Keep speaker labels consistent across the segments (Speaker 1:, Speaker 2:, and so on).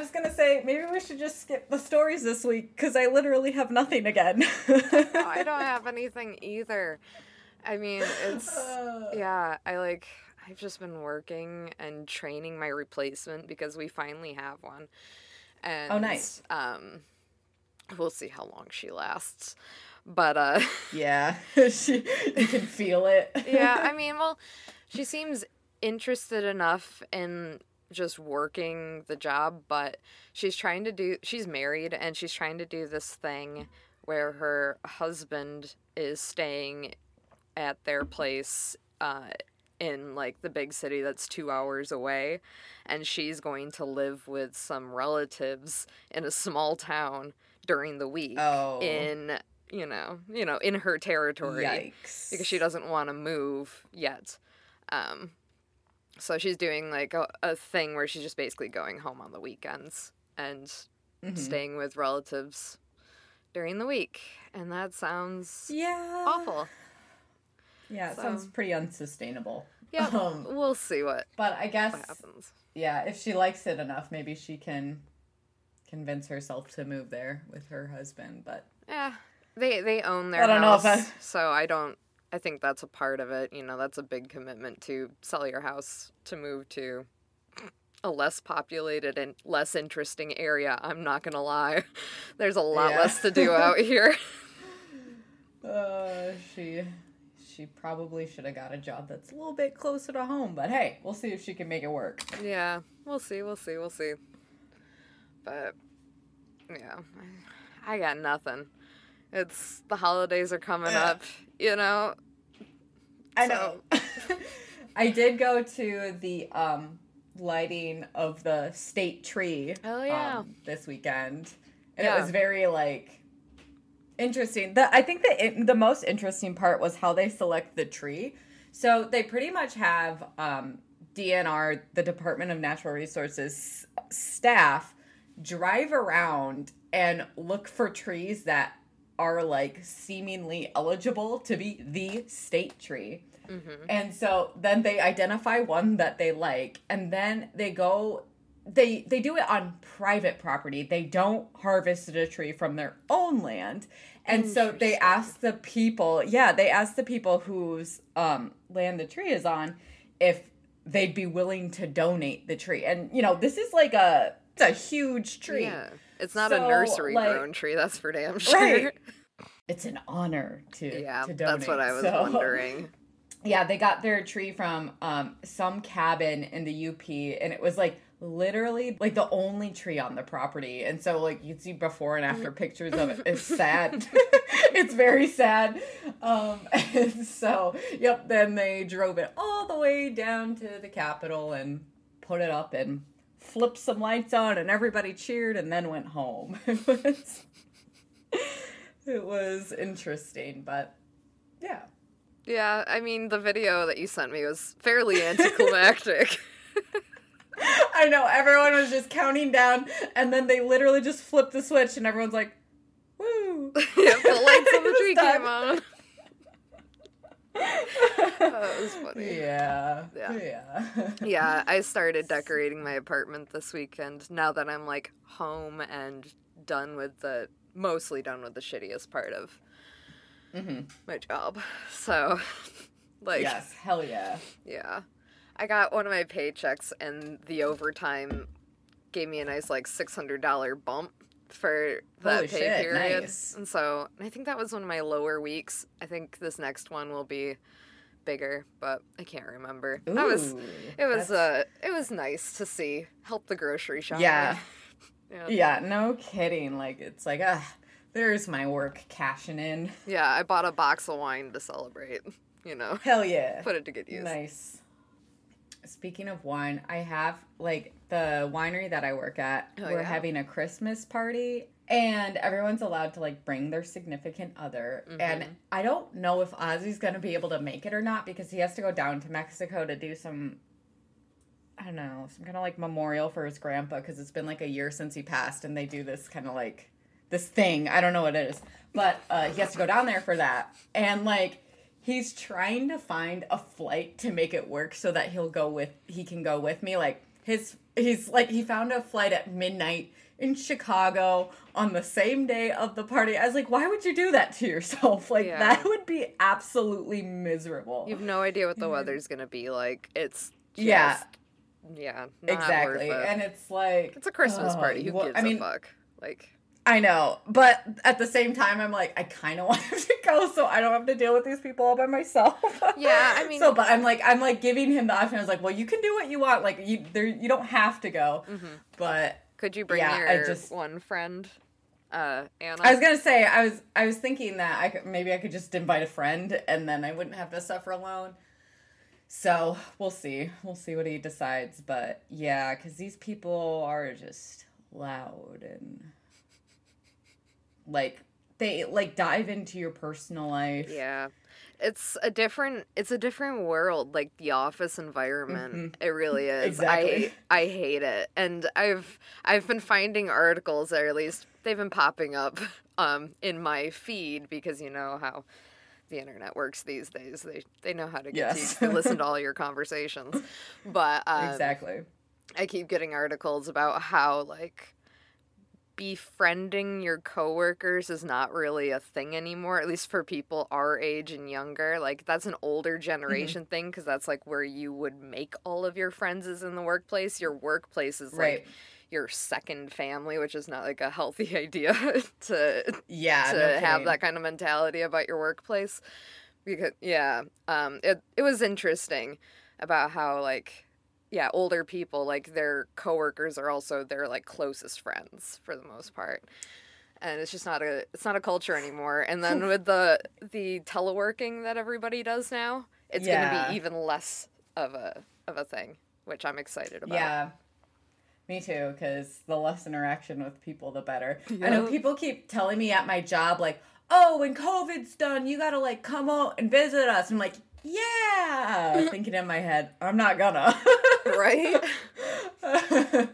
Speaker 1: was gonna say maybe we should just skip the stories this week because I literally have nothing again.
Speaker 2: I don't have anything either. I mean, it's yeah. I like. I've just been working and training my replacement because we finally have one. And
Speaker 1: Oh, nice.
Speaker 2: Um, we'll see how long she lasts, but uh.
Speaker 1: Yeah, she, you can feel it.
Speaker 2: yeah, I mean, well, she seems interested enough in just working the job, but she's trying to do, she's married and she's trying to do this thing where her husband is staying at their place uh, in like the big city that's two hours away, and she's going to live with some relatives in a small town during the week
Speaker 1: Oh.
Speaker 2: in you know you know in her territory
Speaker 1: Yikes!
Speaker 2: because she doesn't want to move yet. Um, so she's doing like a, a thing where she's just basically going home on the weekends and
Speaker 1: Mhm.
Speaker 2: staying with relatives during the week, and that sounds
Speaker 1: Yeah.
Speaker 2: awful.
Speaker 1: Yeah, it
Speaker 2: So-
Speaker 1: sounds pretty unsustainable.
Speaker 2: Yeah,
Speaker 1: Um,
Speaker 2: we'll see what,
Speaker 1: But I guess
Speaker 2: happens.
Speaker 1: yeah, if she likes it enough, maybe she can convince herself to move there with her husband. But
Speaker 2: Yeah, they they own their
Speaker 1: I don't know if
Speaker 2: house,
Speaker 1: I-
Speaker 2: so I don't. I think that's a part of it. You know, that's a big commitment to sell your house to move to a less populated and less interesting area. I'm not gonna lie. There's a lot
Speaker 1: Yeah.
Speaker 2: less to do out here.
Speaker 1: uh, she she probably should have got a job that's a little bit closer to home. But hey, we'll see if she can make it work.
Speaker 2: yeah, we'll see. We'll see. We'll see. But yeah, I got nothing. It's the holidays are coming
Speaker 1: Yeah.
Speaker 2: up. You know.
Speaker 1: I know. I did go to the um, lighting of the state tree.
Speaker 2: Oh, yeah.
Speaker 1: um, this weekend, and
Speaker 2: Yeah.
Speaker 1: it was very like interesting. The I think the the most interesting part was how they select the tree. So they pretty much have um, DNR, the Department of Natural Resources staff, drive around and look for trees that are like seemingly eligible to be the state tree.
Speaker 2: Mm-hmm.
Speaker 1: And so then they identify one that they like and then they go they they do it on private property. They don't harvest a tree from their own land. And so they ask the people, yeah, they ask the people whose um land the tree is on if they'd be willing to donate the tree. And you know, this is like a it's a huge tree.
Speaker 2: Yeah. It's not a nursery
Speaker 1: like-
Speaker 2: grown tree, that's for damn sure.
Speaker 1: Right. It's an honor to
Speaker 2: Yeah,
Speaker 1: to donate.
Speaker 2: that's what I was
Speaker 1: So-
Speaker 2: wondering.
Speaker 1: Yeah, they got their tree from um some cabin in the UP and it was like literally like the only tree on the property. And so like you'd see before and after pictures of it. It's sad. it's very sad. Um and so yep, then they drove it all the way down to the Capitol and put it up and flipped some lights on and everybody cheered and then went home. It was it was interesting, but yeah.
Speaker 2: Yeah, I mean, the video that you sent me was fairly anticlimactic.
Speaker 1: I know everyone was just counting down, and then they literally just flipped the switch, and everyone's like, "Woo!"
Speaker 2: yeah, the lights on the tree came on. That was funny.
Speaker 1: Yeah,
Speaker 2: Yeah.
Speaker 1: yeah,
Speaker 2: Yeah, I started decorating my apartment this weekend now that I'm like home and done with the mostly done with the shittiest part of
Speaker 1: hmm
Speaker 2: my job. So, like,
Speaker 1: yes, hell yeah.
Speaker 2: Yeah. I got one of my paychecks and the overtime gave me a nice like $600 bump for that
Speaker 1: Holy
Speaker 2: pay
Speaker 1: shit,
Speaker 2: period.
Speaker 1: nice.
Speaker 2: And so I think that was one of my lower weeks. I think this next one will be bigger, but I can't remember. that was it was
Speaker 1: that's-
Speaker 2: uh it was nice to see help the grocery shop.
Speaker 1: Yeah.
Speaker 2: yeah.
Speaker 1: yeah, no kidding. Like it's like ah, there's my work cashing in.
Speaker 2: Yeah, I bought a box of wine to celebrate, you know.
Speaker 1: Hell yeah.
Speaker 2: Put it to good use.
Speaker 1: Nice. Speaking of wine, I have like the winery that I work at.
Speaker 2: Oh,
Speaker 1: we're
Speaker 2: yeah?
Speaker 1: having a Christmas party and everyone's allowed to like bring their significant other. And
Speaker 2: Mhm.
Speaker 1: I don't know if Ozzy's going to be able to make it or not because he has to go down to Mexico to do some I don't know, some kind of like memorial for his grandpa because it's been like a year since he passed and they do this kind of like this thing. I don't know what it is. But uh, he has to go down there for that. And like he's trying to find a flight to make it work so that he'll go with he can go with me like his he's like he found a flight at midnight in Chicago on the same day of the party. I was like, why would you do that to yourself? Like
Speaker 2: Yeah.
Speaker 1: that would be absolutely miserable.
Speaker 2: You have no idea what the mm-hmm. weather's gonna be like. It's just,
Speaker 1: Yeah.
Speaker 2: yeah, not
Speaker 1: exactly. And it's like
Speaker 2: it's a Christmas
Speaker 1: oh,
Speaker 2: party. Who uh,
Speaker 1: well,
Speaker 2: gives
Speaker 1: I mean,
Speaker 2: a fuck? Like,
Speaker 1: I know, but at the same time, I'm like, I kind of want him to go, so I don't have to deal with these people all by myself.
Speaker 2: Yeah, I mean-
Speaker 1: so, but I'm like, I'm like giving him the option. I was like, well, you can do what you want. Like, you there, you don't have to go,
Speaker 2: Mm-hmm.
Speaker 1: but
Speaker 2: could you bring
Speaker 1: Yeah,
Speaker 2: your
Speaker 1: I just-
Speaker 2: one friend, uh, Anna?
Speaker 1: I was gonna say, I was, I was thinking that I could maybe I could just invite a friend, and then I wouldn't have to suffer alone. So we'll see, we'll see what he decides. But yeah, because these people are just loud and like they like dive into your personal life.
Speaker 2: Yeah. It's a different it's a different world, like the office environment. It really is.
Speaker 1: Mm-hmm. Exactly.
Speaker 2: I I hate it. And I've I've been finding articles or at least they've been popping up um in my feed because you know how the internet works these days. They they know how to get
Speaker 1: Yes.
Speaker 2: to to listen to all your conversations. But um,
Speaker 1: exactly.
Speaker 2: I keep getting articles about how like befriending your coworkers is not really a thing anymore at least for people our age and younger like that's an older
Speaker 1: Mm-hmm.
Speaker 2: generation thing because that's like where you would make all of your friends is in the workplace your workplace is
Speaker 1: Right.
Speaker 2: like your second family which is not like a healthy idea to
Speaker 1: Yeah.
Speaker 2: to
Speaker 1: no
Speaker 2: have that kind of mentality about your workplace because yeah um it, it was interesting about how like yeah older people like their coworkers are also their like closest friends for the most part and it's just not a it's not a culture anymore and then with the the teleworking that everybody does now it's gonna be even less of a of a thing which i'm excited about
Speaker 1: Yeah. Me too, because the less interaction with people, the better. I know people keep telling me at my job, like, oh, when COVID's done, you gotta, like, come out and visit us. I'm like, yeah. Thinking in my head, I'm not gonna.
Speaker 2: right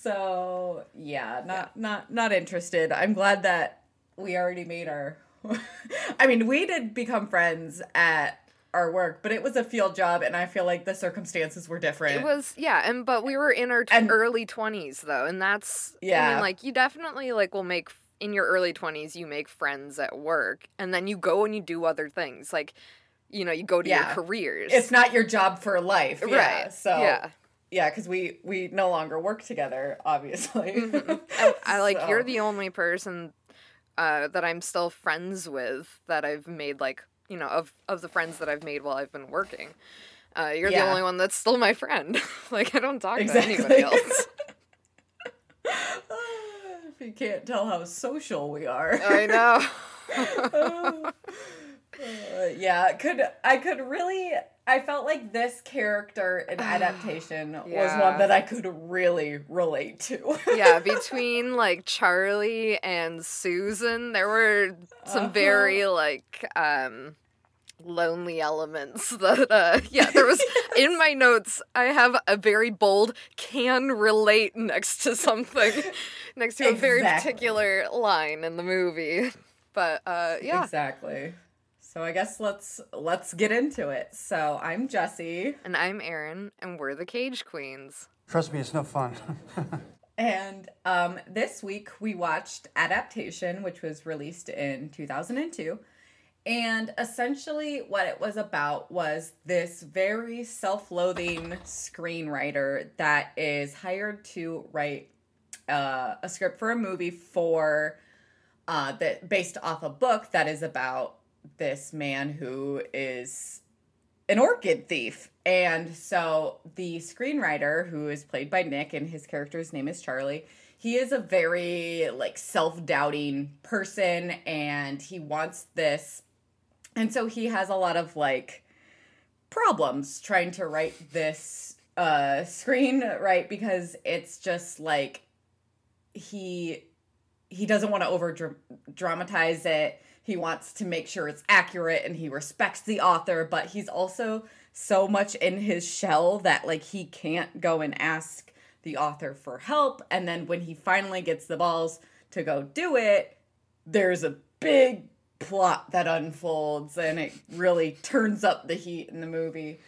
Speaker 1: so, yeah, not, not, not interested. I'm glad that we already made our. I mean, we did become friends at our work, but it was a field job, and I feel like the circumstances were different.
Speaker 2: It was yeah, and but we were in our t-
Speaker 1: And-
Speaker 2: early twenties though, and that's I
Speaker 1: Yeah.
Speaker 2: mean, like you definitely like will make in your early twenties you make friends at work, and then you go and you do other things like you know you go to
Speaker 1: Yeah.
Speaker 2: your careers.
Speaker 1: it's not your job for life, yeah.
Speaker 2: right.
Speaker 1: So
Speaker 2: yeah,
Speaker 1: yeah, because we we no longer work together, obviously.
Speaker 2: I, I like
Speaker 1: So-
Speaker 2: you're the only person uh, that I'm still friends with that I've made like you know of of the friends that I've made while I've been working. Uh, you're the only one that's still my friend. like I don't talk
Speaker 1: Exactly.
Speaker 2: to anybody else.
Speaker 1: if you can't tell how social we are.
Speaker 2: I know.
Speaker 1: Uh, yeah, could I could really I felt like this character in adaptation was one that I could really relate to.
Speaker 2: yeah, between like Charlie and Susan, there were some
Speaker 1: Uh-huh.
Speaker 2: very like um lonely elements that uh yeah, there was in my notes I have a very bold can relate next to something next to a very particular line in the movie. But uh yeah.
Speaker 1: Exactly. So I guess let's let's get into it. So I'm Jessie.
Speaker 2: And I'm Erin and we're the Cage Queens.
Speaker 3: Trust me, it's no fun.
Speaker 1: And um, this week we watched Adaptation, which was released in 2002. And essentially, what it was about was this very self loathing screenwriter that is hired to write uh, a script for a movie for uh, that based off a book that is about this man who is an orchid thief. And so the screenwriter, who is played by Nick, and his character's name is Charlie, he is a very like self-doubting person and he wants this and so he has a lot of like problems trying to write this uh screen, right? because it's just like he he doesn't want to over dramatize it. He wants to make sure it's accurate and he respects the author, but he's also so much in his shell that like he can't go and ask the author for help. And then when he finally gets the balls to go do it, there's a big plot that unfolds and it really turns up the heat in the movie.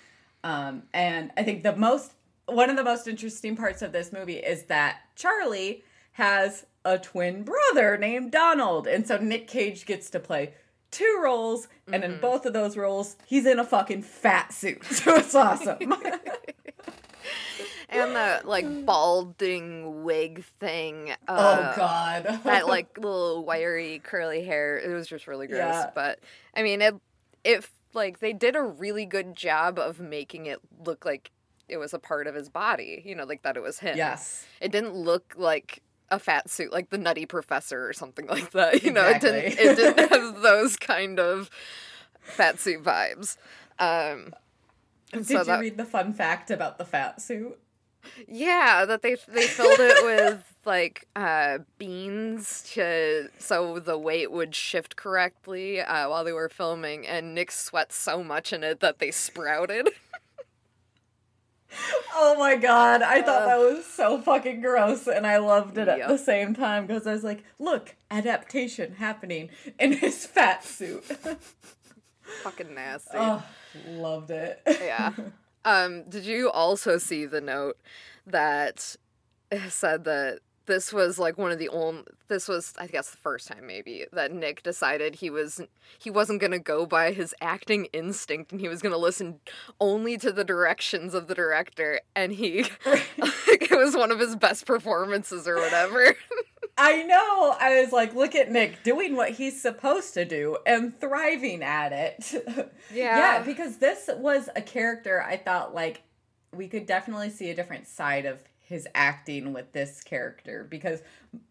Speaker 1: Um, and I think the most one of the most interesting parts of this movie is that Charlie has a twin brother named Donald. And so Nick Cage gets to play two roles, and in both of those roles, he's in a fucking fat suit. So it's awesome.
Speaker 2: and the like balding wig thing.
Speaker 1: oh
Speaker 2: Uh,
Speaker 1: god.
Speaker 2: that like little wiry curly hair. It was just really gross.
Speaker 1: Yeah.
Speaker 2: But I mean, it if like they did a really good job of making it look like it was a part of his body. You know, like that it was him.
Speaker 1: Yes.
Speaker 2: It didn't look like a fat suit, like the Nutty Professor or something like that. You know, it didn't. It didn't have those kind of fat suit vibes. Um,
Speaker 1: Did
Speaker 2: so
Speaker 1: you
Speaker 2: that-
Speaker 1: read the fun fact about the fat suit?
Speaker 2: Yeah, that they they filled it with like uh, beans to so the weight would shift correctly uh, while they were filming, and Nick sweat so much in it that they sprouted.
Speaker 1: Oh my god, I thought that was so fucking gross, and I loved it at the same time because I was like, look, adaptation happening in his fat suit.
Speaker 2: Fucking nasty.
Speaker 1: oh, loved it.
Speaker 2: Yeah. Um, did you also see the note that said that this was like one of the only this was I guess the first time maybe that Nick decided he was he wasn't going to go by his acting instinct and he was going to listen only to the directions of the director and he like, it was one of his best performances or whatever.
Speaker 1: I know. I was like, look at Nick doing what he's supposed to do and thriving at it.
Speaker 2: Yeah.
Speaker 1: yeah, because this was a character I thought like we could definitely see a different side of his acting with this character because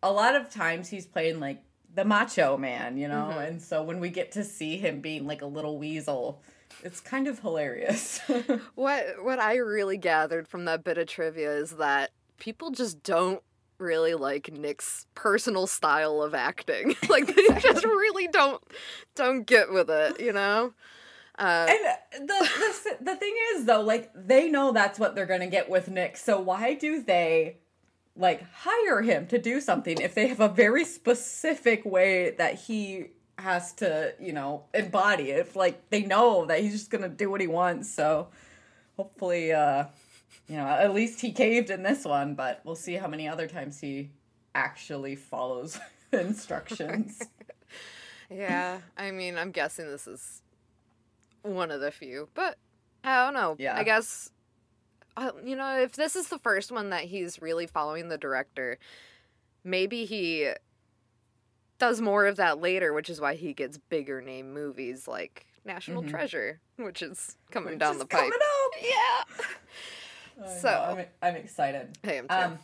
Speaker 1: a lot of times he's playing like the macho man, you know? Mm-hmm. And so when we get to see him being like a little weasel, it's kind of hilarious.
Speaker 2: What what I really gathered from that bit of trivia is that people just don't really like Nick's personal style of acting. like they just really don't don't get with it, you know? Uh,
Speaker 1: And the, the the thing is though, like they know that's what they're gonna get with Nick. So why do they like hire him to do something if they have a very specific way that he has to, you know, embody it? If like they know that he's just gonna do what he wants. So hopefully, uh, you know, at least he caved in this one. But we'll see how many other times he actually follows instructions.
Speaker 2: yeah, I mean, I'm guessing this is one of the few, but I don't know.
Speaker 1: Yeah.
Speaker 2: I guess uh, you know, if this is the first one that he's really following the director, maybe he does more of that later, which is why he gets bigger name movies like National
Speaker 1: Mhm.
Speaker 2: Treasure, which is coming
Speaker 1: Which
Speaker 2: down
Speaker 1: is
Speaker 2: the pipe.
Speaker 1: coming up.
Speaker 2: Yeah.
Speaker 1: I
Speaker 2: So-
Speaker 1: I'm, I'm excited.
Speaker 2: I am too.
Speaker 1: Um,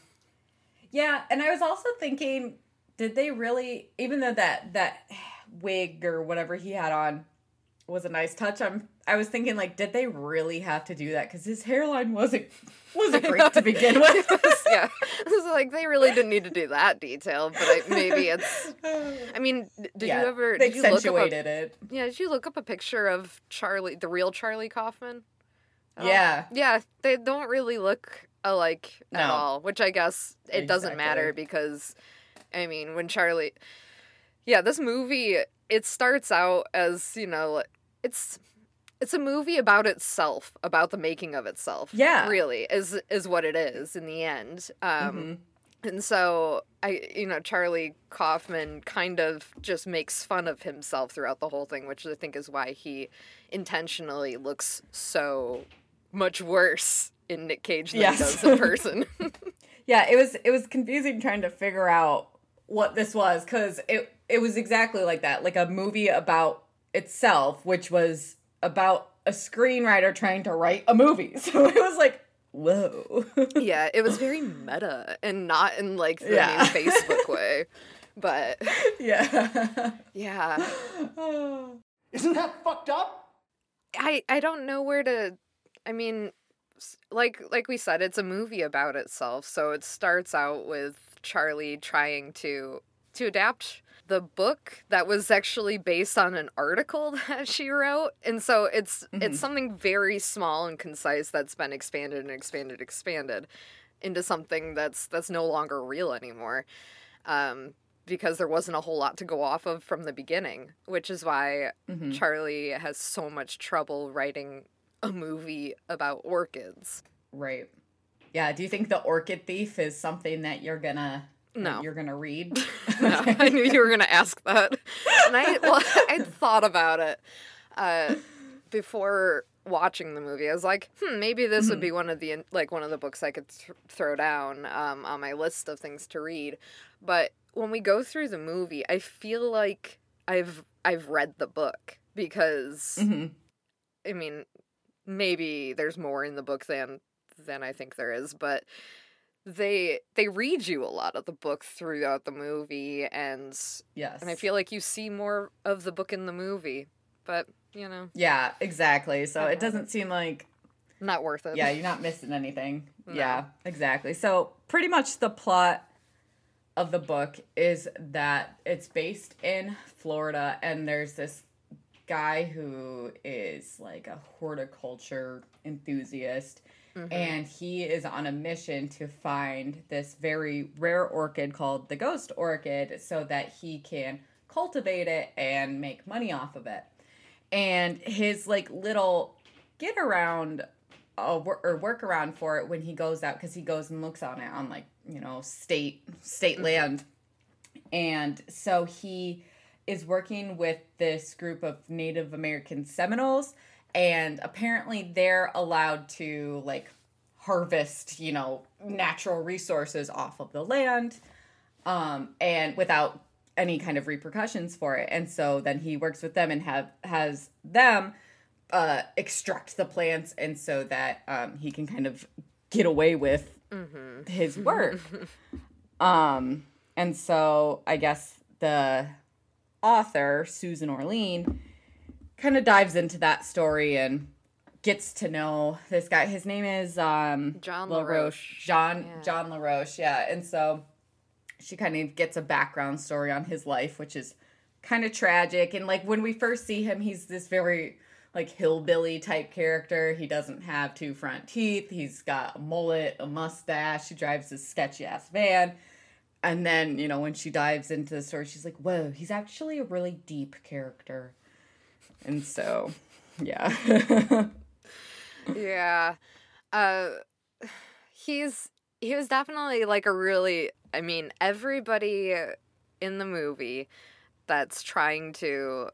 Speaker 1: yeah, and I was also thinking, did they really, even though that that wig or whatever he had on was a nice touch, I'm I was thinking like, did they really have to do that? Because his hairline wasn't wasn't great to begin with.
Speaker 2: yeah. It's like they really didn't need to do that detail, but I, maybe it's. I mean, did
Speaker 1: Yeah,
Speaker 2: you ever?
Speaker 1: they
Speaker 2: Did you look up a,
Speaker 1: accentuated it.
Speaker 2: Yeah, did you look up a picture of Charlie, the real Charlie Kaufman? all?
Speaker 1: Yeah,
Speaker 2: Yeah, they don't really look alike at all, which I guess it doesn't matter because, I mean, when Charlie. Yeah, this movie, it starts out as, you know, it's. It's a movie about itself, about the making of itself.
Speaker 1: Yeah.
Speaker 2: really is is what it is in the end. Um,
Speaker 1: Mhm.
Speaker 2: and so I, you know, Charlie Kaufman kind of just makes fun of himself throughout the whole thing, which I think is why he intentionally looks so much worse in Nick Cage than
Speaker 1: Yes.
Speaker 2: he does in person.
Speaker 1: yeah. It was it was confusing trying to figure out what this was because it it was exactly like that, like a movie about itself, which was about a screenwriter trying to write a movie. So it was like, whoa.
Speaker 2: yeah, it was very meta and not in like the
Speaker 1: Yeah.
Speaker 2: new Facebook way. But
Speaker 1: yeah.
Speaker 2: yeah,
Speaker 3: Isn't that fucked up?
Speaker 2: I I don't know where to I mean like like we said it's a movie about itself so it starts out with Charlie trying to to adapt the book that was actually based on an article that she wrote and so it's
Speaker 1: Mhm.
Speaker 2: it's something very small and concise that's been expanded and expanded expanded into something that's that's no longer real anymore um because there wasn't a whole lot to go off of from the beginning which is why
Speaker 1: Mhm.
Speaker 2: Charlie has so much trouble writing a movie about orchids.
Speaker 1: Right. Yeah. Do you think the Orchid Thief is something that you're gonna
Speaker 2: No.
Speaker 1: you're gonna read?
Speaker 2: No, I knew you were gonna ask that, and I well, I thought about it uh, before watching the movie. I was like, hmm, maybe this would be one of the like one of the books I could th- throw down um, on my list of things to read. But when we go through the movie, I feel like I've I've read the book because
Speaker 1: hmm
Speaker 2: I mean, maybe there's more in the book than than I think there is, but they they read you a lot of the book throughout the movie and
Speaker 1: Yes.
Speaker 2: and I feel like you see more of the book in the movie. But, you know,
Speaker 1: Yeah, exactly. So it doesn't seem like
Speaker 2: not worth it.
Speaker 1: yeah, you're not missing anything.
Speaker 2: No.
Speaker 1: Yeah, exactly. So pretty much the plot of the book is that it's based in Florida and there's this guy who is like a horticulture enthusiast and he is on a mission to find this very rare orchid called the ghost orchid so that he can cultivate it and make money off of it. And his like little get around uh, or work around for it when he goes out because he goes and looks on it on like you know state state land. And so he is working with this group of native american seminoles and apparently they're allowed to like harvest you know natural resources off of the land um and without any kind of repercussions for it. And so then he works with them and have has them uh extract the plants and so that um he can kind of get away with his work. Um and so i guess the author susan orlean kind of dives into that story and gets to know this guy. His name is um
Speaker 2: John
Speaker 1: LaRoche.
Speaker 2: LaRoche.
Speaker 1: john
Speaker 2: Yeah.
Speaker 1: john laroche yeah. And so she kind of gets a background story on his life which is kind of tragic. And like when we first see him he's this very like hillbilly type character. He doesn't have two front teeth. He's got a mullet a mustache. He drives this sketchy ass van. And then you know when she dives into the story she's like whoa he's actually a really deep character and so yeah
Speaker 2: yeah. Uh he's he was definitely like a really I mean, everybody in the movie that's trying to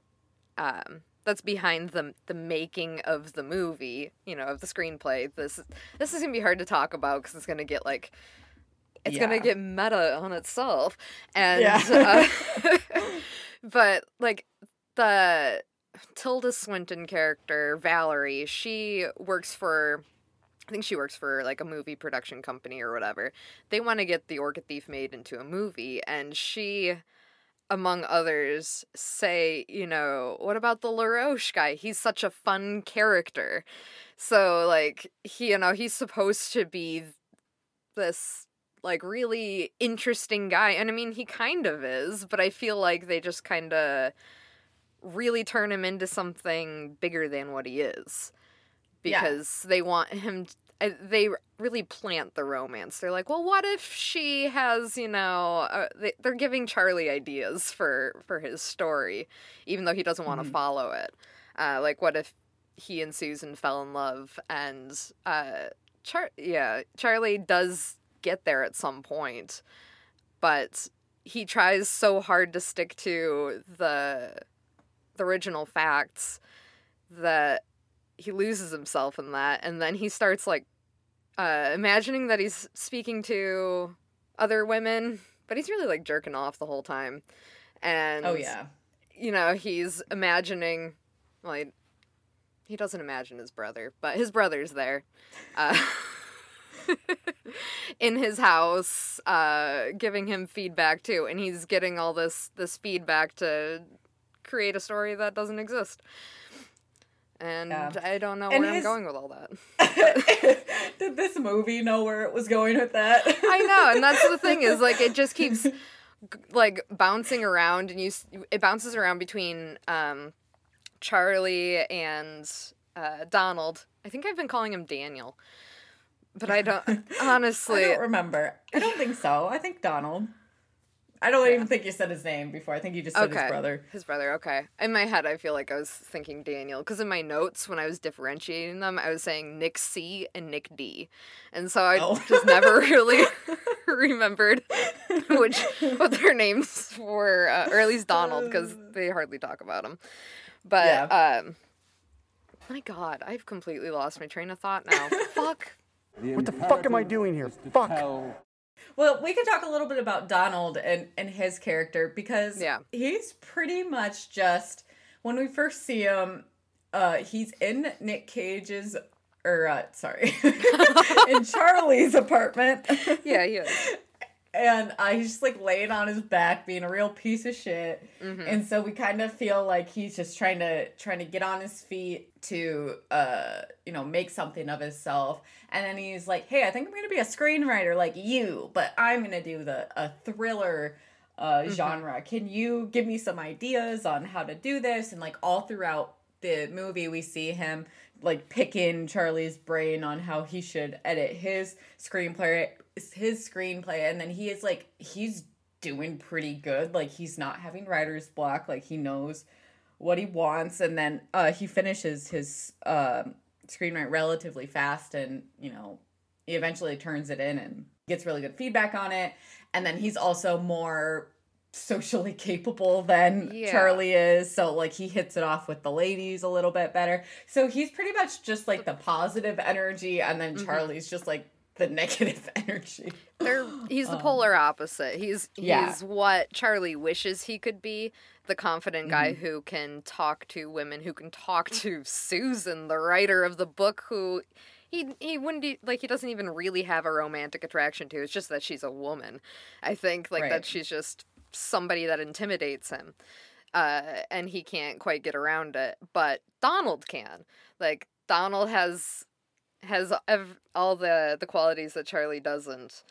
Speaker 2: um that's behind the the making of the movie, you know, of the screenplay. This this is going to be hard to talk about cuz it's going to get like it's going to get meta on itself. And
Speaker 1: Yeah.
Speaker 2: uh, but like the Tilda Swinton character, Valerie, she works for I think she works for like a movie production company or whatever. They want to get The Orchid Thief made into a movie and she among others say, you know, what about the LaRoche guy? He's such a fun character. So like he you know, he's supposed to be this like really interesting guy. And I mean, he kind of is, but I feel like they just kind of really turn him into something bigger than what he is
Speaker 1: Yeah.
Speaker 2: because they want him t- uh, they really plant the romance. They're like, "Well, what if she has, you know, uh, they, they're giving Charlie ideas for for his story even though he doesn't want to
Speaker 1: Mhm.
Speaker 2: follow it. Uh, like what if he and Susan fell in love and uh Char- yeah, Charlie does get there at some point, but he tries so hard to stick to the the original facts that he loses himself in that and then he starts like uh imagining that he's speaking to other women but he's really like jerking off the whole time. And
Speaker 1: oh yeah.
Speaker 2: you know he's imagining well he, he doesn't imagine his brother but his brother's there uh, in his house uh, giving him feedback too. And he's getting all this this feedback to create a story that doesn't exist and
Speaker 1: Yeah.
Speaker 2: i don't know
Speaker 1: And
Speaker 2: where i'm going with all that
Speaker 1: did this movie know where it was going with that
Speaker 2: I know, and that's the thing is like it just keeps like bouncing around, and you it bounces around between um, Charlie and uh, Donald. I think I've been calling him Daniel, but I don't honestly.
Speaker 1: I don't remember. I don't think so. I think Donald. I don't
Speaker 2: Yeah.
Speaker 1: even think you said his name before. I think you just said
Speaker 2: Okay.
Speaker 1: his brother.
Speaker 2: His brother, okay. In my head, I feel like I was thinking Daniel, because in my notes, when I was differentiating them, I was saying Nick C and Nick D. And so I
Speaker 1: Oh.
Speaker 2: just never really remembered which what their names were, uh, or at least Donald, because they hardly talk about him. But, um, my god, I've completely lost my train of thought now. Fuck.
Speaker 3: What the fuck am I doing here? Fuck.
Speaker 1: Well, we could talk a little bit about Donald and, and his character because
Speaker 2: Yeah.
Speaker 1: he's pretty much just when we first see him, uh, he's in Nick Cage's or uh, sorry, in Charlie's apartment.
Speaker 2: Yeah, he is.
Speaker 1: And uh, he's just like laying on his back being a real piece of shit. And so we kind of feel like he's just trying to trying to get on his feet to uh you know make something of himself. And then he's like hey i think i'm gonna be a screenwriter like you but i'm gonna do the a thriller uh genre. Can you give me some ideas on how to do this? And like all throughout the movie we see him like picking Charlie's brain on how he should edit his screenplay his screenplay and then he is like he's doing pretty good. Like he's not having writer's block. Like he knows what he wants and then uh he finishes his um screenwrite relatively fast and you know he eventually turns it in and gets really good feedback on it. And then he's also more socially capable than
Speaker 2: Yeah.
Speaker 1: Charlie is. So like he hits it off with the ladies a little bit better. So he's pretty much just like the positive energy and then Charlie's just like the negative energy
Speaker 2: They're, he's the polar opposite. He's he's
Speaker 1: Yeah.
Speaker 2: what Charlie wishes he could be. The confident guy
Speaker 1: Mm-hmm.
Speaker 2: who can talk to women, who can talk to Susan, the writer of the book, who he he wouldn't like. He doesn't even really have a romantic attraction to. It's just that she's a woman. I think like
Speaker 1: Right.
Speaker 2: that she's just somebody that intimidates him, uh, and he can't quite get around it. But Donald can. Like Donald has has ev- all the the qualities that Charlie doesn't,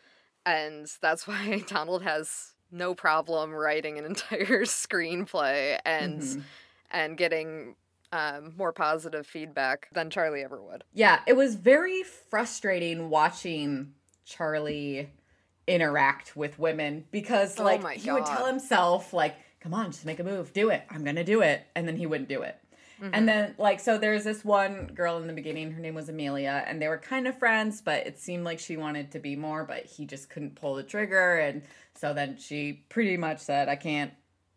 Speaker 2: and that's why Donald has no problem writing an entire screenplay and
Speaker 1: Mhm.
Speaker 2: and getting um, more positive feedback than Charlie ever would.
Speaker 1: Yeah, it was very frustrating watching Charlie interact with women because
Speaker 2: Oh
Speaker 1: like
Speaker 2: my
Speaker 1: he would tell himself like, "Come on, just make a move, do it. I'm to do it." And then he wouldn't do it.
Speaker 2: Mm-hmm.
Speaker 1: And then like so there's this one girl in the beginning, her name was Amelia, and they were kind of friends, but it seemed like she wanted to be more, but he just couldn't pull the trigger and so then she pretty much said, "I can't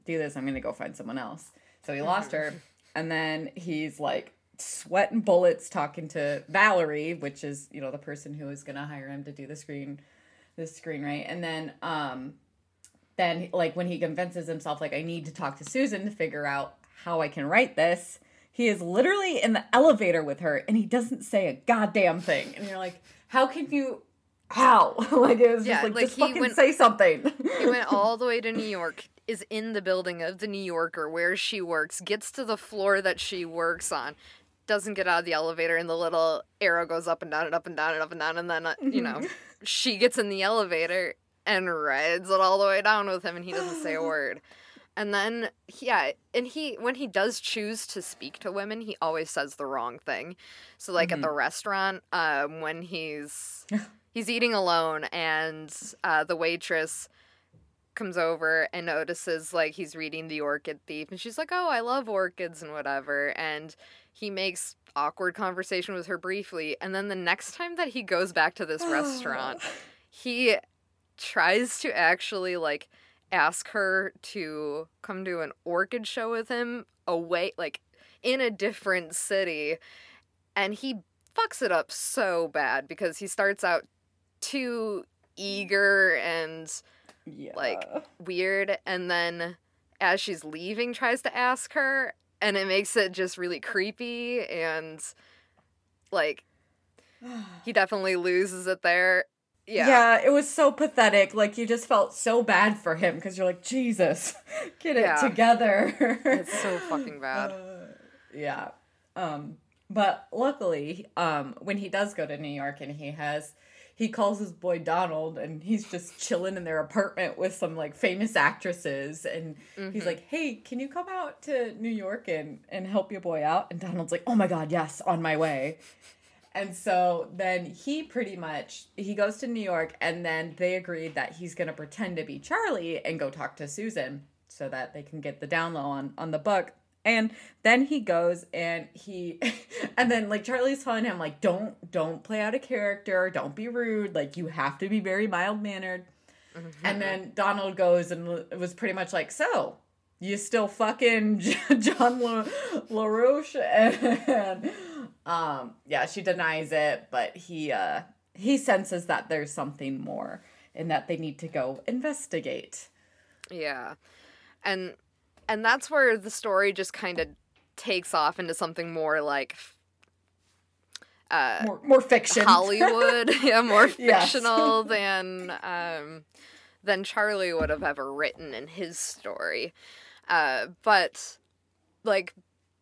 Speaker 1: do this. I'm going to go find someone else." So he lost her. And then he's like sweating bullets talking to Valerie, which is, you know, the person who is going to hire him to do the screen the screenwrite. And then um then like when he convinces himself like I need to talk to Susan to figure out how I can write this, he is literally in the elevator with her and he doesn't say a goddamn thing. And you're like, how can you how? like it was
Speaker 2: Yeah,
Speaker 1: just like,
Speaker 2: like,
Speaker 1: just
Speaker 2: he
Speaker 1: fucking
Speaker 2: went-
Speaker 1: say something.
Speaker 2: He went all the way to New York, is in the building of the New Yorker where she works, gets to the floor that she works on, doesn't get out of the elevator, and the little arrow goes up and down and up and down and up and down, and then, uh, you know, she gets in the elevator and rides it all the way down with him, and he doesn't say a word. And then, yeah, and he, when he does choose to speak to women, he always says the wrong thing. So, like at the restaurant, um, when he's he's eating alone, and uh, the waitress comes over and notices like he's reading the orchid thief and she's like oh i love orchids and whatever and he makes awkward conversation with her briefly and then the next time that he goes back to this restaurant he tries to actually like ask her to come to an orchid show with him away like in a different city and he fucks it up so bad because he starts out too eager and
Speaker 1: yeah.
Speaker 2: like weird and then as she's leaving tries to ask her and it makes it just really creepy and like he definitely loses it there yeah
Speaker 1: Yeah, it was so pathetic. Like you just felt so bad for him because you're like, Jesus, get it
Speaker 2: Yeah.
Speaker 1: together.
Speaker 2: it's so fucking bad
Speaker 1: Uh, yeah. Um, but luckily, um, when he does go to New York and he has he calls his boy Donald and he's just chilling in their apartment with some like famous actresses and he's like, Hey, can you come out to New York and, and help your boy out? And Donald's like, Oh my god, yes, on my way. And so then he pretty much he goes to New York and then they agreed that he's going to pretend to be Charlie and go talk to Susan so that they can get the down low on on the book. And then he goes and he and then like Charlie's telling him like don't don't play out a character, don't be rude, like you have to be very mild mannered. Mm-hmm. And then Donald goes and it was pretty much like so you still fucking John La- LaRoche and um yeah she denies it but he uh he senses that there's something more and that they need to go investigate
Speaker 2: Yeah. And and that's where the story just kind of takes off into something more like uh
Speaker 1: more more fiction
Speaker 2: Hollywood, yeah, more
Speaker 1: Yes.
Speaker 2: fictional than um than Charlie would have ever written in his story. Uh but like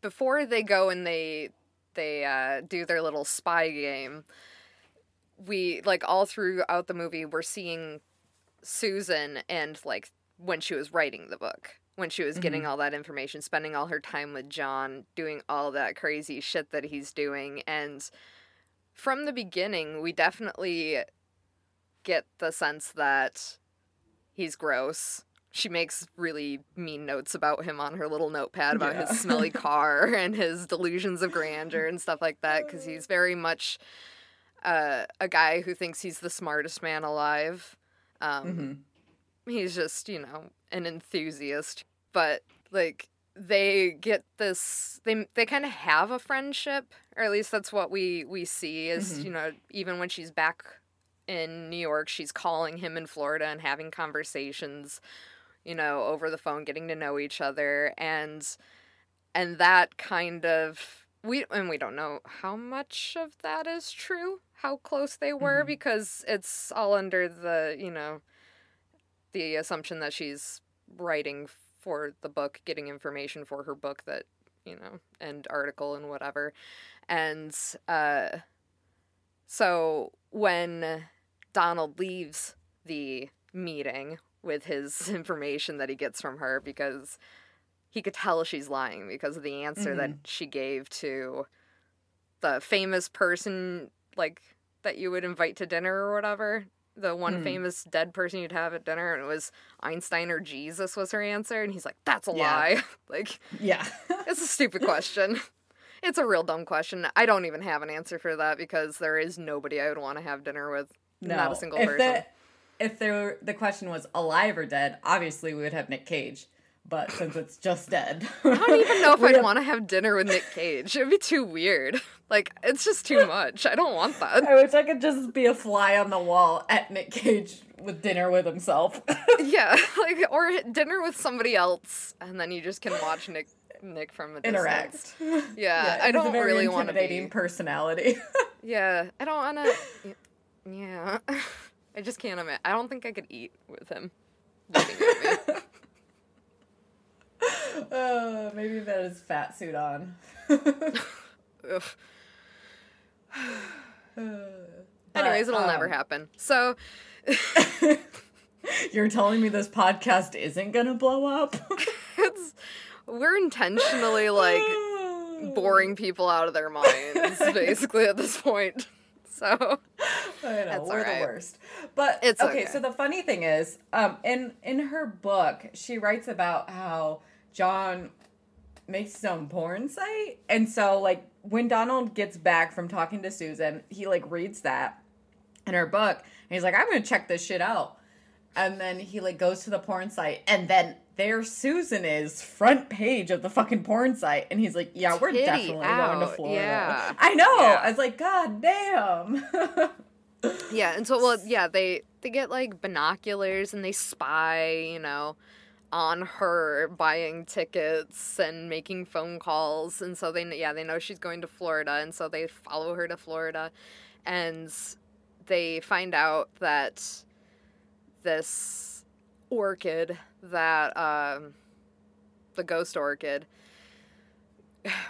Speaker 2: before they go and they they uh do their little spy game, we like all throughout the movie we're seeing Susan and like when she was writing the book, when she was getting all that information, spending all her time with John, doing all that crazy shit that he's doing and from the beginning we definitely get the sense that he's gross. She makes really mean notes about him on her little notepad about
Speaker 1: Yeah.
Speaker 2: his smelly car and his delusions of grandeur and stuff like that because he's very much uh, a guy who thinks he's the smartest man alive. Um,
Speaker 1: Mhm.
Speaker 2: He's just, you know, an enthusiast. But, like, they get this they they kind of have a friendship or at least that's what we we see is
Speaker 1: Mhm.
Speaker 2: you know even when she's back in New York she's calling him in Florida and having conversations you know over the phone getting to know each other and and that kind of we and we don't know how much of that is true how close they were
Speaker 1: Mhm.
Speaker 2: because it's all under the you know the assumption that she's writing for the book getting information for her book that you know and article and whatever and uh so when donald leaves the meeting with his information that he gets from her because he could tell she's lying because of the answer that she gave to the famous person like that you would invite to dinner or whatever. The one
Speaker 1: Hmm.
Speaker 2: famous dead person you'd have at dinner and it was einstein or jesus was her answer and he's like that's a
Speaker 1: Yeah.
Speaker 2: lie. Like
Speaker 1: yeah.
Speaker 2: it's a stupid question. It's a real dumb question. I don't even have an answer for that because there is nobody i would want to have dinner with. Not a single
Speaker 1: if
Speaker 2: person.
Speaker 1: The, if there the question was alive or dead, obviously we would have Nick Cage. But since it's just dead,
Speaker 2: I don't even know if I'd want to have dinner with Nick Cage. It'd be too weird. Like, it's just too much. I don't want that.
Speaker 1: I wish I could just be a fly on the wall at Nick Cage with dinner with himself.
Speaker 2: Yeah, like, or dinner with somebody else, and then you just can watch Nick Nick from a distance.
Speaker 1: Interact.
Speaker 2: Yeah, I don't really want to be.
Speaker 1: personality.
Speaker 2: Yeah, I don't want to. Yeah, I just can't admit. I don't think I could eat with him.
Speaker 1: Uh, maybe that is fat suit on.
Speaker 2: Anyways, it'll never
Speaker 1: um,
Speaker 2: happen. So,
Speaker 1: You're telling me this podcast isn't gonna blow up?
Speaker 2: it's we're intentionally like boring people out of their minds, basically, at this point. So,
Speaker 1: know
Speaker 2: That's
Speaker 1: we're
Speaker 2: alright.
Speaker 1: the worst. But
Speaker 2: It's
Speaker 1: okay,
Speaker 2: okay.
Speaker 1: so the funny thing is, um, in in her book, she writes about how John makes his own porn site, and so like when Donald gets back from talking to Susan, he like reads that in her book, and he's like, "I'm gonna check this shit out," and then he like goes to the porn site, and then there Susan is front page of the fucking porn site, and he's like, "Yeah, we're
Speaker 2: Titty
Speaker 1: definitely going to Florida."
Speaker 2: yeah.
Speaker 1: I know.
Speaker 2: Yeah.
Speaker 1: I was like, "God damn."
Speaker 2: yeah, and so well, yeah, they they get like binoculars and they spy, you know, on her buying tickets and making phone calls, and so they yeah they know she's going to Florida, and so they follow her to Florida, and they find out that this orchid that um, the ghost orchid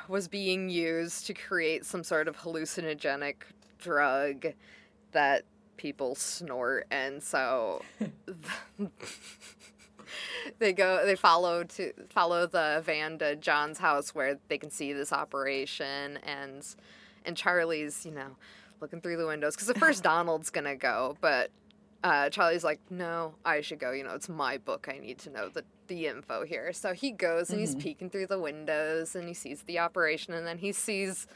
Speaker 2: was being used to create some sort of hallucinogenic drug that people snort and so they go they follow to follow the van to John's house where they can see this operation and and Charlie's, you know, looking through the windows because at first Donald's gonna go, but uh, Charlie's like, no, I should go. You know, it's my book. I need to know the the info here. So he goes and he's peeking through the windows and he sees the operation, and then he sees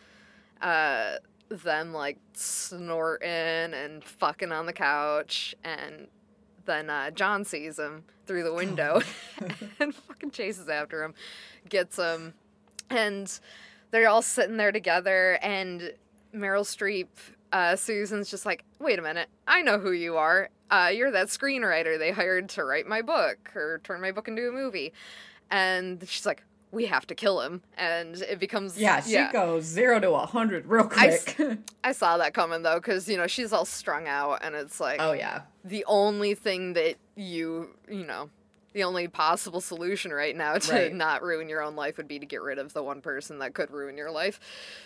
Speaker 2: uh, them like snorting and fucking on the couch, and then uh, John sees him through the window and fucking chases after him, gets him, and they're all sitting there together, and Meryl Streep, uh, Susan's just like, wait a minute, I know who you are. Uh, you're that screenwriter they hired to write my book or turn my book into a movie. And she's like, we have to kill him. And it becomes.
Speaker 1: Yeah, she goes zero to a hundred real quick.
Speaker 2: I saw that coming though, because, you know, she's all strung out and it's like.
Speaker 1: oh yeah.
Speaker 2: The only thing that you, you know, the only possible solution right now to
Speaker 1: Right.
Speaker 2: not ruin your own life would be to get rid of the one person that could ruin your life.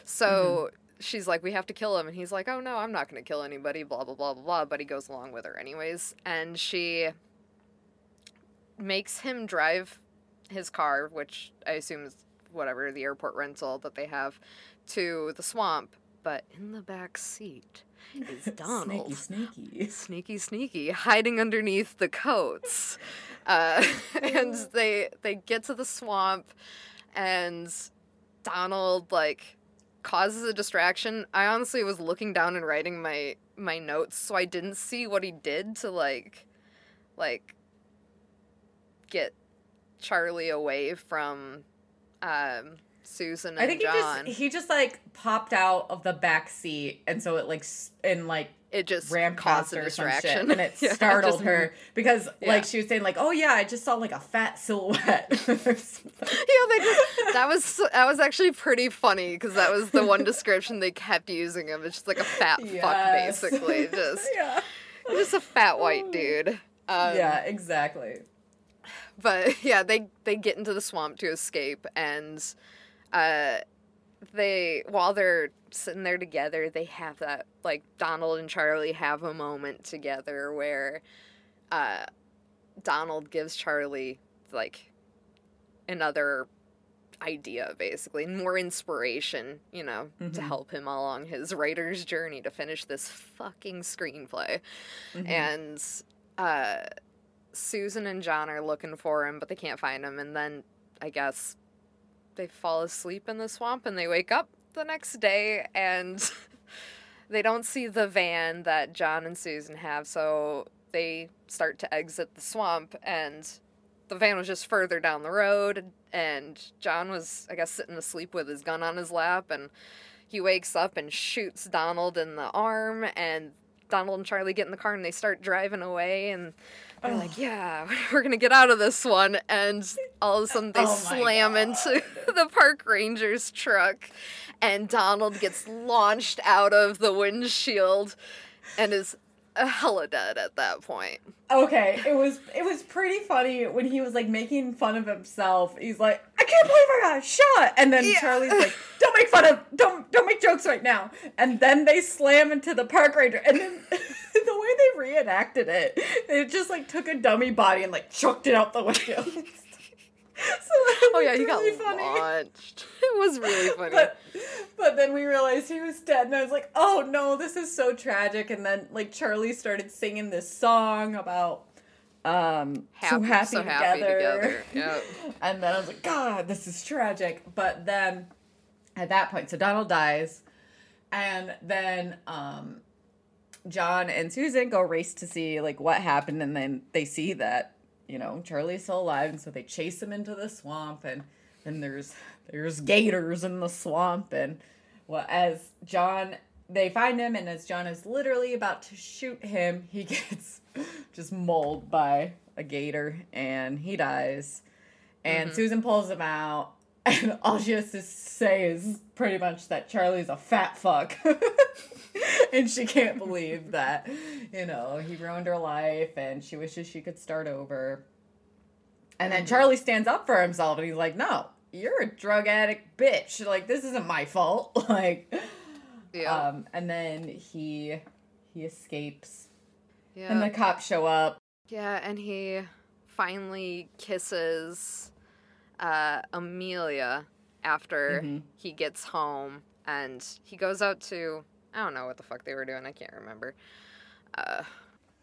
Speaker 2: So she's like, we have to kill him. And he's like, oh no, I'm not going to kill anybody, blah, blah, blah, blah, blah. But he goes along with her anyways. And she makes him drive his car, which I assume is whatever, the airport rental that they have, to the swamp. But in the back seat is Donald
Speaker 1: Sneaky, sneaky.
Speaker 2: sneaky sneaky hiding underneath the coats uh, and they they get to the swamp and donald like causes a distraction. I honestly was looking down and writing my my notes so i didn't see what he did to like like get charlie away from um susan and
Speaker 1: I think he just he just like popped out of the back seat, and so it like and like
Speaker 2: it just
Speaker 1: ran
Speaker 2: caused
Speaker 1: past
Speaker 2: a distraction
Speaker 1: and it
Speaker 2: Yeah,
Speaker 1: startled
Speaker 2: just-
Speaker 1: her because
Speaker 2: Yeah.
Speaker 1: like she was saying like, oh yeah, I just saw like a fat silhouette.
Speaker 2: yeah, they just that was that was actually pretty funny because that was the one description they kept using him. It's just like a fat
Speaker 1: Yes.
Speaker 2: fuck, basically, just
Speaker 1: yeah,
Speaker 2: just a fat white dude. Um,
Speaker 1: yeah, exactly.
Speaker 2: but yeah, they they get into the swamp to escape, and uh, they while they're sitting there together, they have that like Donald and Charlie have a moment together where uh, Donald gives Charlie like another idea basically more inspiration you know to
Speaker 1: Mhm.
Speaker 2: help him along his writer's journey to finish this fucking screenplay and uh Susan and John are looking for him, but they can't find him. And then I guess they fall asleep in the swamp and they wake up the next day and they don't see the van that John and Susan have. So they start to exit the swamp and the van was just further down the road. And John was, I guess, sitting asleep with his gun on his lap. And he wakes up and shoots Donald in the arm. And Donald and Charlie get in the car and they start driving away. And they're oh. like, yeah, we're going to get out of this one. And all of a sudden they
Speaker 1: Oh
Speaker 2: slam into the park ranger's truck. And Donald gets launched out of the windshield and is hella dead at that point.
Speaker 1: Okay, it was it was pretty funny when he was like making fun of himself. He's like, I can't believe I got shot, and then
Speaker 2: Yeah.
Speaker 1: Charlie's like, Don't make fun of, don't don't make jokes right now. And then they slam into the park ranger, and then the way they reenacted it, they just like took a dummy body and like chucked it out the window. so that
Speaker 2: Oh yeah, he got
Speaker 1: really funny.
Speaker 2: launched. It was really funny.
Speaker 1: But but then we realized he was dead, and I was like, oh no, this is so tragic. And then like Charlie started singing this song about um so happy,
Speaker 2: so
Speaker 1: together.
Speaker 2: happy together. Yep.
Speaker 1: and then I was like, God, this is tragic. But then at that point, so Donald dies, and then um John and Susan go race to see like what happened, and then they see that you know Charlie's still alive, and so they chase him into the swamp, and then there's there's gators in the swamp, and well, as John they find him, and as John is literally about to shoot him, he gets just mauled by a gator, and he dies. And mm-hmm. Susan pulls him out, and all she has to say is pretty much that Charlie's a fat fuck. and she can't believe that, you know, he ruined her life and she wishes she could start over. And then Charlie stands up for himself and he's like, no, you're a drug addict bitch. Like, this isn't my fault. like,
Speaker 2: Yeah.
Speaker 1: um, and then he he escapes
Speaker 2: yeah.
Speaker 1: and the cops show up.
Speaker 2: yeah, and he finally kisses uh, Amelia after
Speaker 1: Mhm.
Speaker 2: he gets home and he goes out to I don't know what the fuck they were doing. I can't remember. Uh,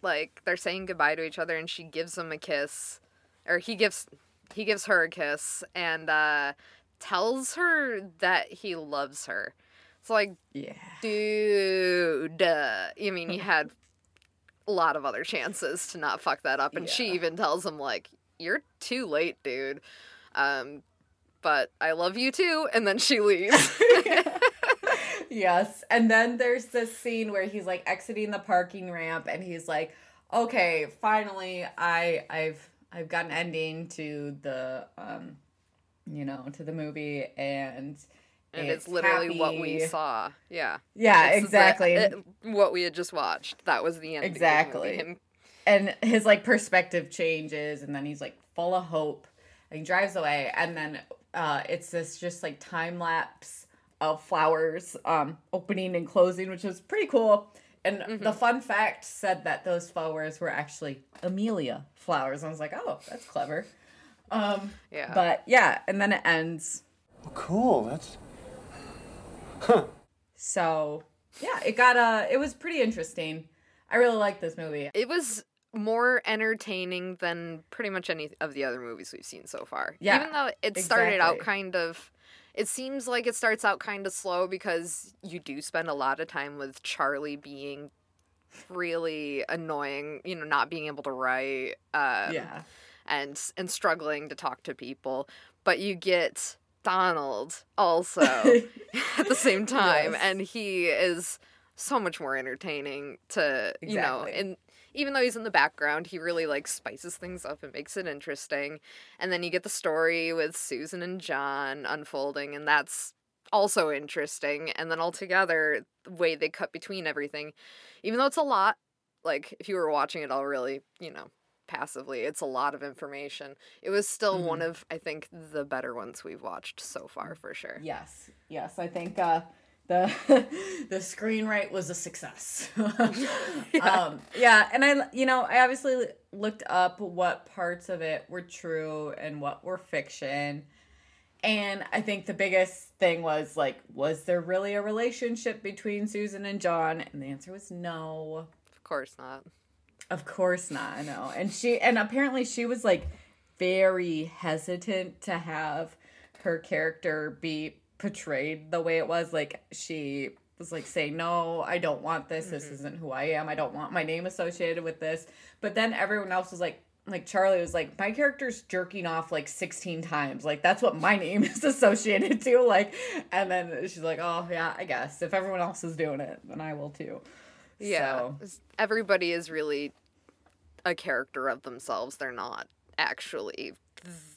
Speaker 2: like they're saying goodbye to each other, and she gives him a kiss, or he gives he gives her a kiss, and uh, tells her that he loves her. It's like,
Speaker 1: Yeah.
Speaker 2: dude, uh, I mean, you had a lot of other chances to not fuck that up, and she even tells him like, "You're too late, dude." Um, but I love you too, and then she leaves.
Speaker 1: yes. And then there's this scene where he's like exiting the parking ramp and he's like, "Okay, finally I I've I've got an ending to the um you know, to the movie and
Speaker 2: and it's, literally what we saw. Yeah.
Speaker 1: Yeah,
Speaker 2: It's the-
Speaker 1: exactly.
Speaker 2: it- what we had just watched. That was the end.
Speaker 1: Exactly.
Speaker 2: Him,
Speaker 1: and his like perspective changes and then he's like full of hope and he drives away and then uh it's this just like time lapse of flowers um opening and closing which was pretty cool. And the fun fact said that those flowers were actually amelia flowers. I was like oh that's clever. Um
Speaker 2: yeah.
Speaker 1: but yeah and then it ends.
Speaker 3: Cool. That's.
Speaker 1: so yeah it got uh it was pretty interesting. I really like this movie.
Speaker 2: It was more entertaining than pretty much any of the other movies we've seen so far.
Speaker 1: Yeah,
Speaker 2: Even though it started out kind of it seems like it starts out kind of slow because you do spend a lot of time with Charlie being really annoying, you know, not being able to write um,
Speaker 1: yeah
Speaker 2: and and struggling to talk to people, but you get Donald also at the same time
Speaker 1: Yes.
Speaker 2: and he is so much more entertaining to you know
Speaker 1: Exactly.
Speaker 2: and even though he's in the background he really like spices things up and makes it interesting. And then you get the story with susan and john unfolding and that's also interesting. And then altogether the way they cut between everything even though it's a lot like if you were watching it all really you know passively it's a lot of information. It was still one of i think the better ones we've watched so far for sure.
Speaker 1: Yes, yes, I think uh, the the screenwrite was a success. yeah. Um, yeah, and I, you know, I obviously looked up what parts of it were true and what were fiction, and I think the biggest thing was like, was there really a relationship between Susan and John? And the answer was no.
Speaker 2: of course not
Speaker 1: Of course not. I know. And she and apparently she was like very hesitant to have her character be portrayed the way it was. Like she was like saying, "No, I don't want this. This mm-hmm. isn't who I am. I don't want my name associated with this." But then everyone else was like like Charlie was like, my character's jerking off like 16 times. Like that's what my name is associated to. Like, and then she's like, oh yeah, I guess if everyone else is doing it, then I will too.
Speaker 2: Yeah.
Speaker 1: So-
Speaker 2: Everybody is really a character of themselves. They're not actually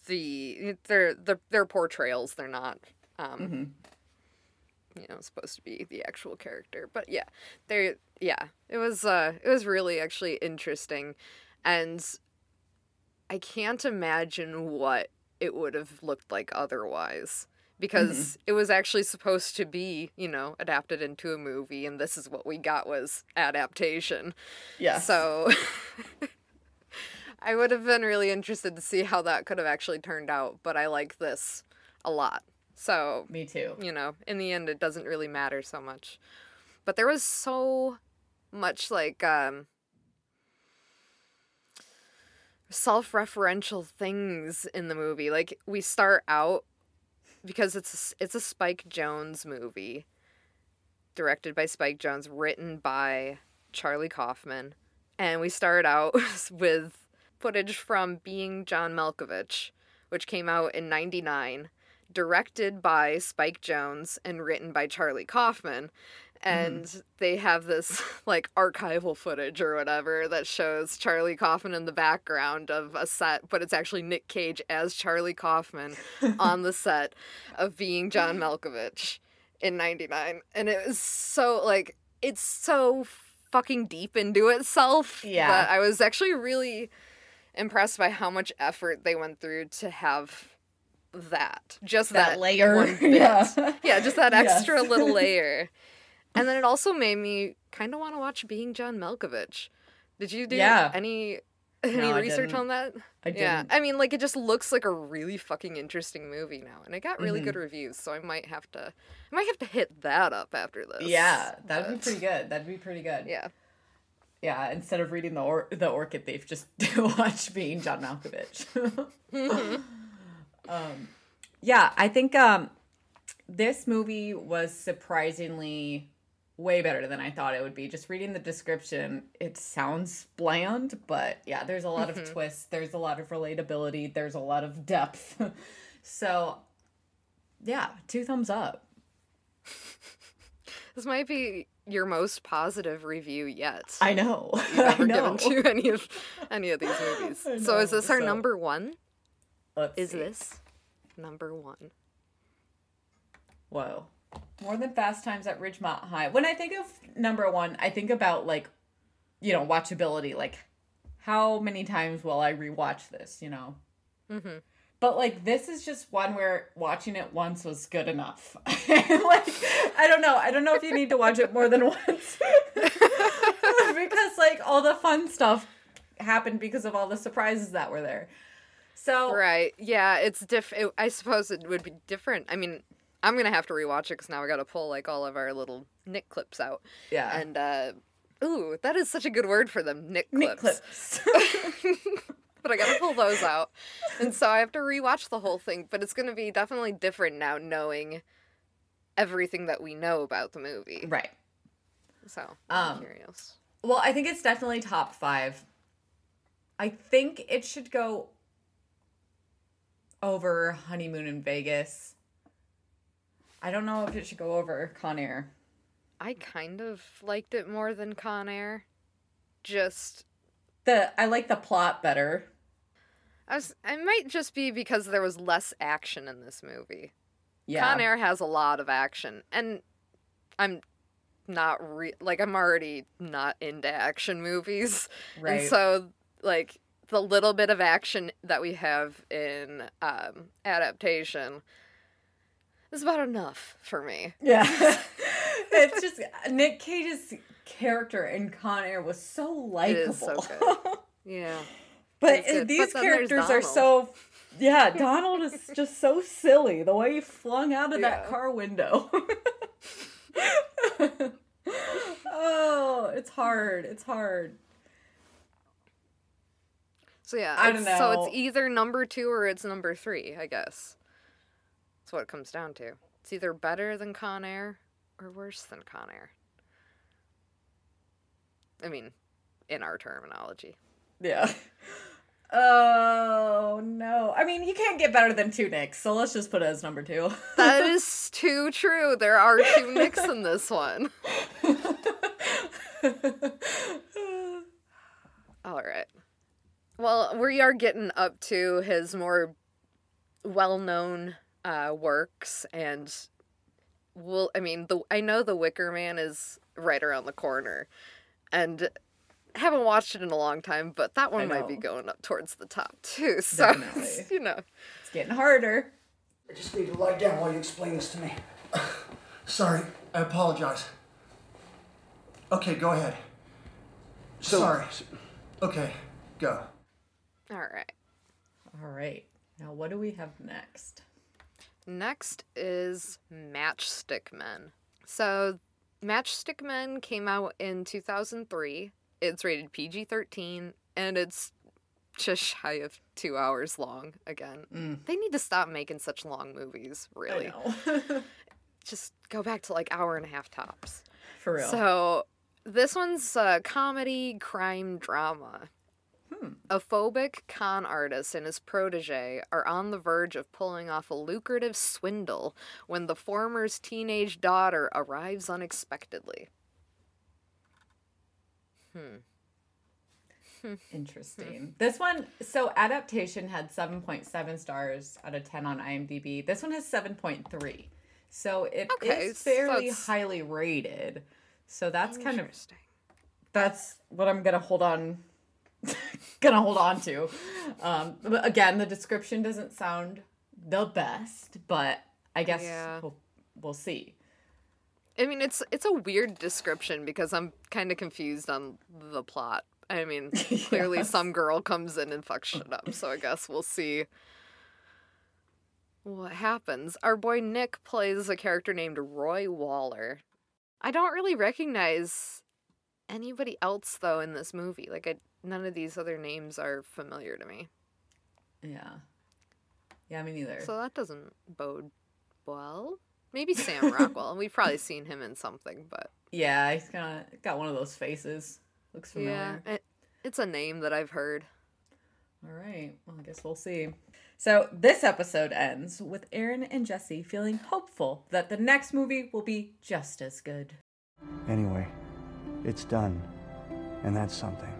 Speaker 2: the they're the their portrayals. They're not um you know supposed to be the actual character. But yeah, there. yeah, it was uh it was really actually interesting and I can't imagine what it would have looked like otherwise because it was actually supposed to be, you know, adapted into a movie and this is what we got was adaptation.
Speaker 1: Yeah.
Speaker 2: So I would have been really interested to see how that could have actually turned out, but I like this a lot. So,
Speaker 1: me too.
Speaker 2: you know, in the end it doesn't really matter so much. But there was so much like um self-referential things in the movie. Like we start out because it's a, it's a Spike Jonze movie directed by Spike Jonze, written by Charlie Kaufman. And we start out with footage from Being John Malkovich, which came out in 99, directed by Spike Jonze and written by Charlie Kaufman. Mm-hmm. And they have this like archival footage or whatever that shows Charlie Kaufman in the background of a set, but it's actually Nick Cage as Charlie Kaufman on the set of Being John Malkovich in 99 and it was so like it's so fucking deep into itself
Speaker 1: Yeah.
Speaker 2: but i was actually really impressed by how much effort they went through to have that just
Speaker 1: That
Speaker 2: that,
Speaker 1: layer, yeah.
Speaker 2: yeah just that
Speaker 1: Yes.
Speaker 2: extra little layer and then it also made me kind of want to watch being john malkovich did you do
Speaker 1: Yeah.
Speaker 2: any Any
Speaker 1: No,
Speaker 2: research on that?
Speaker 1: I
Speaker 2: Yeah,
Speaker 1: didn't.
Speaker 2: I mean, like it just looks like a really fucking interesting movie now, and it got really
Speaker 1: Mm-hmm.
Speaker 2: good reviews. So I might have to, I might have to hit that up after this.
Speaker 1: Yeah, that'd be pretty good. That'd be pretty good.
Speaker 2: Yeah,
Speaker 1: Yeah, instead of reading the or- the Orchid Thief, just watch being John Malkovich. Um, yeah, I think um, this movie was surprisingly way better than I thought it would be. Just reading the description, it sounds bland, but yeah, there's a lot of twists. There's a lot of relatability. There's a lot of depth. so, yeah, two thumbs up.
Speaker 2: this might be your most positive review yet.
Speaker 1: I know.
Speaker 2: you've
Speaker 1: I
Speaker 2: ever
Speaker 1: know.
Speaker 2: given to any of any of these movies.
Speaker 1: I
Speaker 2: So is this our
Speaker 1: so-
Speaker 2: number one?
Speaker 1: Let's
Speaker 2: Is
Speaker 1: see.
Speaker 2: this number one?
Speaker 1: Whoa. More than Fast Times at Ridgemont High. When I think of number one, I think about like, you know, watchability. Like, how many times will I rewatch this, you know?
Speaker 2: Mm-hmm.
Speaker 1: But like, this is just one where watching it once was good enough. like, I don't know. I don't know if you need to watch it more than once. because like all the fun stuff happened because of all the surprises that were there. So,
Speaker 2: Right. Yeah, it's diff. It, I suppose it would be different. I mean, I'm gonna have to rewatch it because now I got to pull like all of our little Nick clips out.
Speaker 1: yeah.
Speaker 2: And uh, ooh, that is such a good word for them, Nick clips.
Speaker 1: Nick clips.
Speaker 2: but I gotta pull those out, and so I have to rewatch the whole thing. But it's gonna be definitely different now, knowing everything that we know about the movie.
Speaker 1: right.
Speaker 2: So I'm
Speaker 1: Um,
Speaker 2: curious.
Speaker 1: Well, I think it's definitely top five. I think it should go over Honeymoon in Vegas. I don't know if it should go over Con Air.
Speaker 2: I kind of liked it more than Con Air. Just
Speaker 1: The I like the plot better.
Speaker 2: I was. I might just be because there was less action in this movie.
Speaker 1: Yeah.
Speaker 2: Con Air has a lot of action, and I'm not re- like I'm already not into action movies,
Speaker 1: Right.
Speaker 2: and so like the little bit of action that we have in um, adaptation is about enough for me.
Speaker 1: yeah. it's just Nick Cage's character in Con Air was so likable.
Speaker 2: is so good. Yeah,
Speaker 1: But
Speaker 2: good.
Speaker 1: these
Speaker 2: But
Speaker 1: characters are so yeah, Donald is just so silly. The way he flung out of that car window. oh, it's hard. It's hard.
Speaker 2: So yeah,
Speaker 1: I don't
Speaker 2: it's- So it's either number two or it's number three, I guess. That's what it comes down to. It's either better than Con Air or worse than Con Air. I mean, in our terminology.
Speaker 1: Yeah. Oh no. I mean, you can't get better than two Nicks, so let's just put it as number two.
Speaker 2: That is too true. There are two Nicks in this one. All right. Well, we are getting up to his more well-known uh, works, and well, I mean, the I know the Wicker Man is right around the corner, and haven't watched it in a long time, but that one might be going up towards the top too. So
Speaker 1: Definitely.
Speaker 2: you know,
Speaker 1: it's getting harder.
Speaker 3: I just need to lie down while you explain this to me. Sorry, I apologize. Okay, go ahead. Sorry. Okay, go.
Speaker 2: All right.
Speaker 1: All right. Now, what do we have next?
Speaker 2: Next is Matchstick Men. So, Matchstick Men came out in 2003. It's rated PG 13, and it's just shy of two hours long again. Mm. They need to stop making such long movies, really.
Speaker 1: I know.
Speaker 2: Just go back to like hour and a half tops.
Speaker 1: For real.
Speaker 2: So, this one's a comedy crime drama. A phobic con artist and his protege are on the verge of pulling off a lucrative swindle when the former's teenage daughter arrives unexpectedly. Hmm.
Speaker 1: Interesting. This one, so adaptation had 7.7 stars out of 10 on IMDb. This one has 7.3. So it is
Speaker 2: Okay, so
Speaker 1: fairly
Speaker 2: it's-
Speaker 1: highly rated. So that's kind of
Speaker 2: Interesting.
Speaker 1: that's what I'm gonna hold on gonna hold on to. Um but again, the description doesn't sound the best, but I guess
Speaker 2: Yeah.
Speaker 1: we'll, we'll see.
Speaker 2: I mean, it's it's a weird description because I'm kind of confused on the plot I mean, clearly yes. some girl comes in and fucks shit up, so I guess we'll see what happens. Our boy Nick plays a character named Roy Waller. I don't really recognize anybody else though in this movie. Like I none of these other names are familiar to me.
Speaker 1: Yeah. Yeah, me neither.
Speaker 2: So that doesn't bode well. Maybe Sam Rockwell. We've probably seen him in something, but
Speaker 1: yeah, he's kind of got one of those faces. Looks familiar.
Speaker 2: Yeah, it, it's a name that I've heard.
Speaker 1: All right. Well, I guess we'll see. So this episode ends with Aaron and Jesse feeling hopeful that the next movie will be just as good.
Speaker 3: Anyway, it's done, and that's something.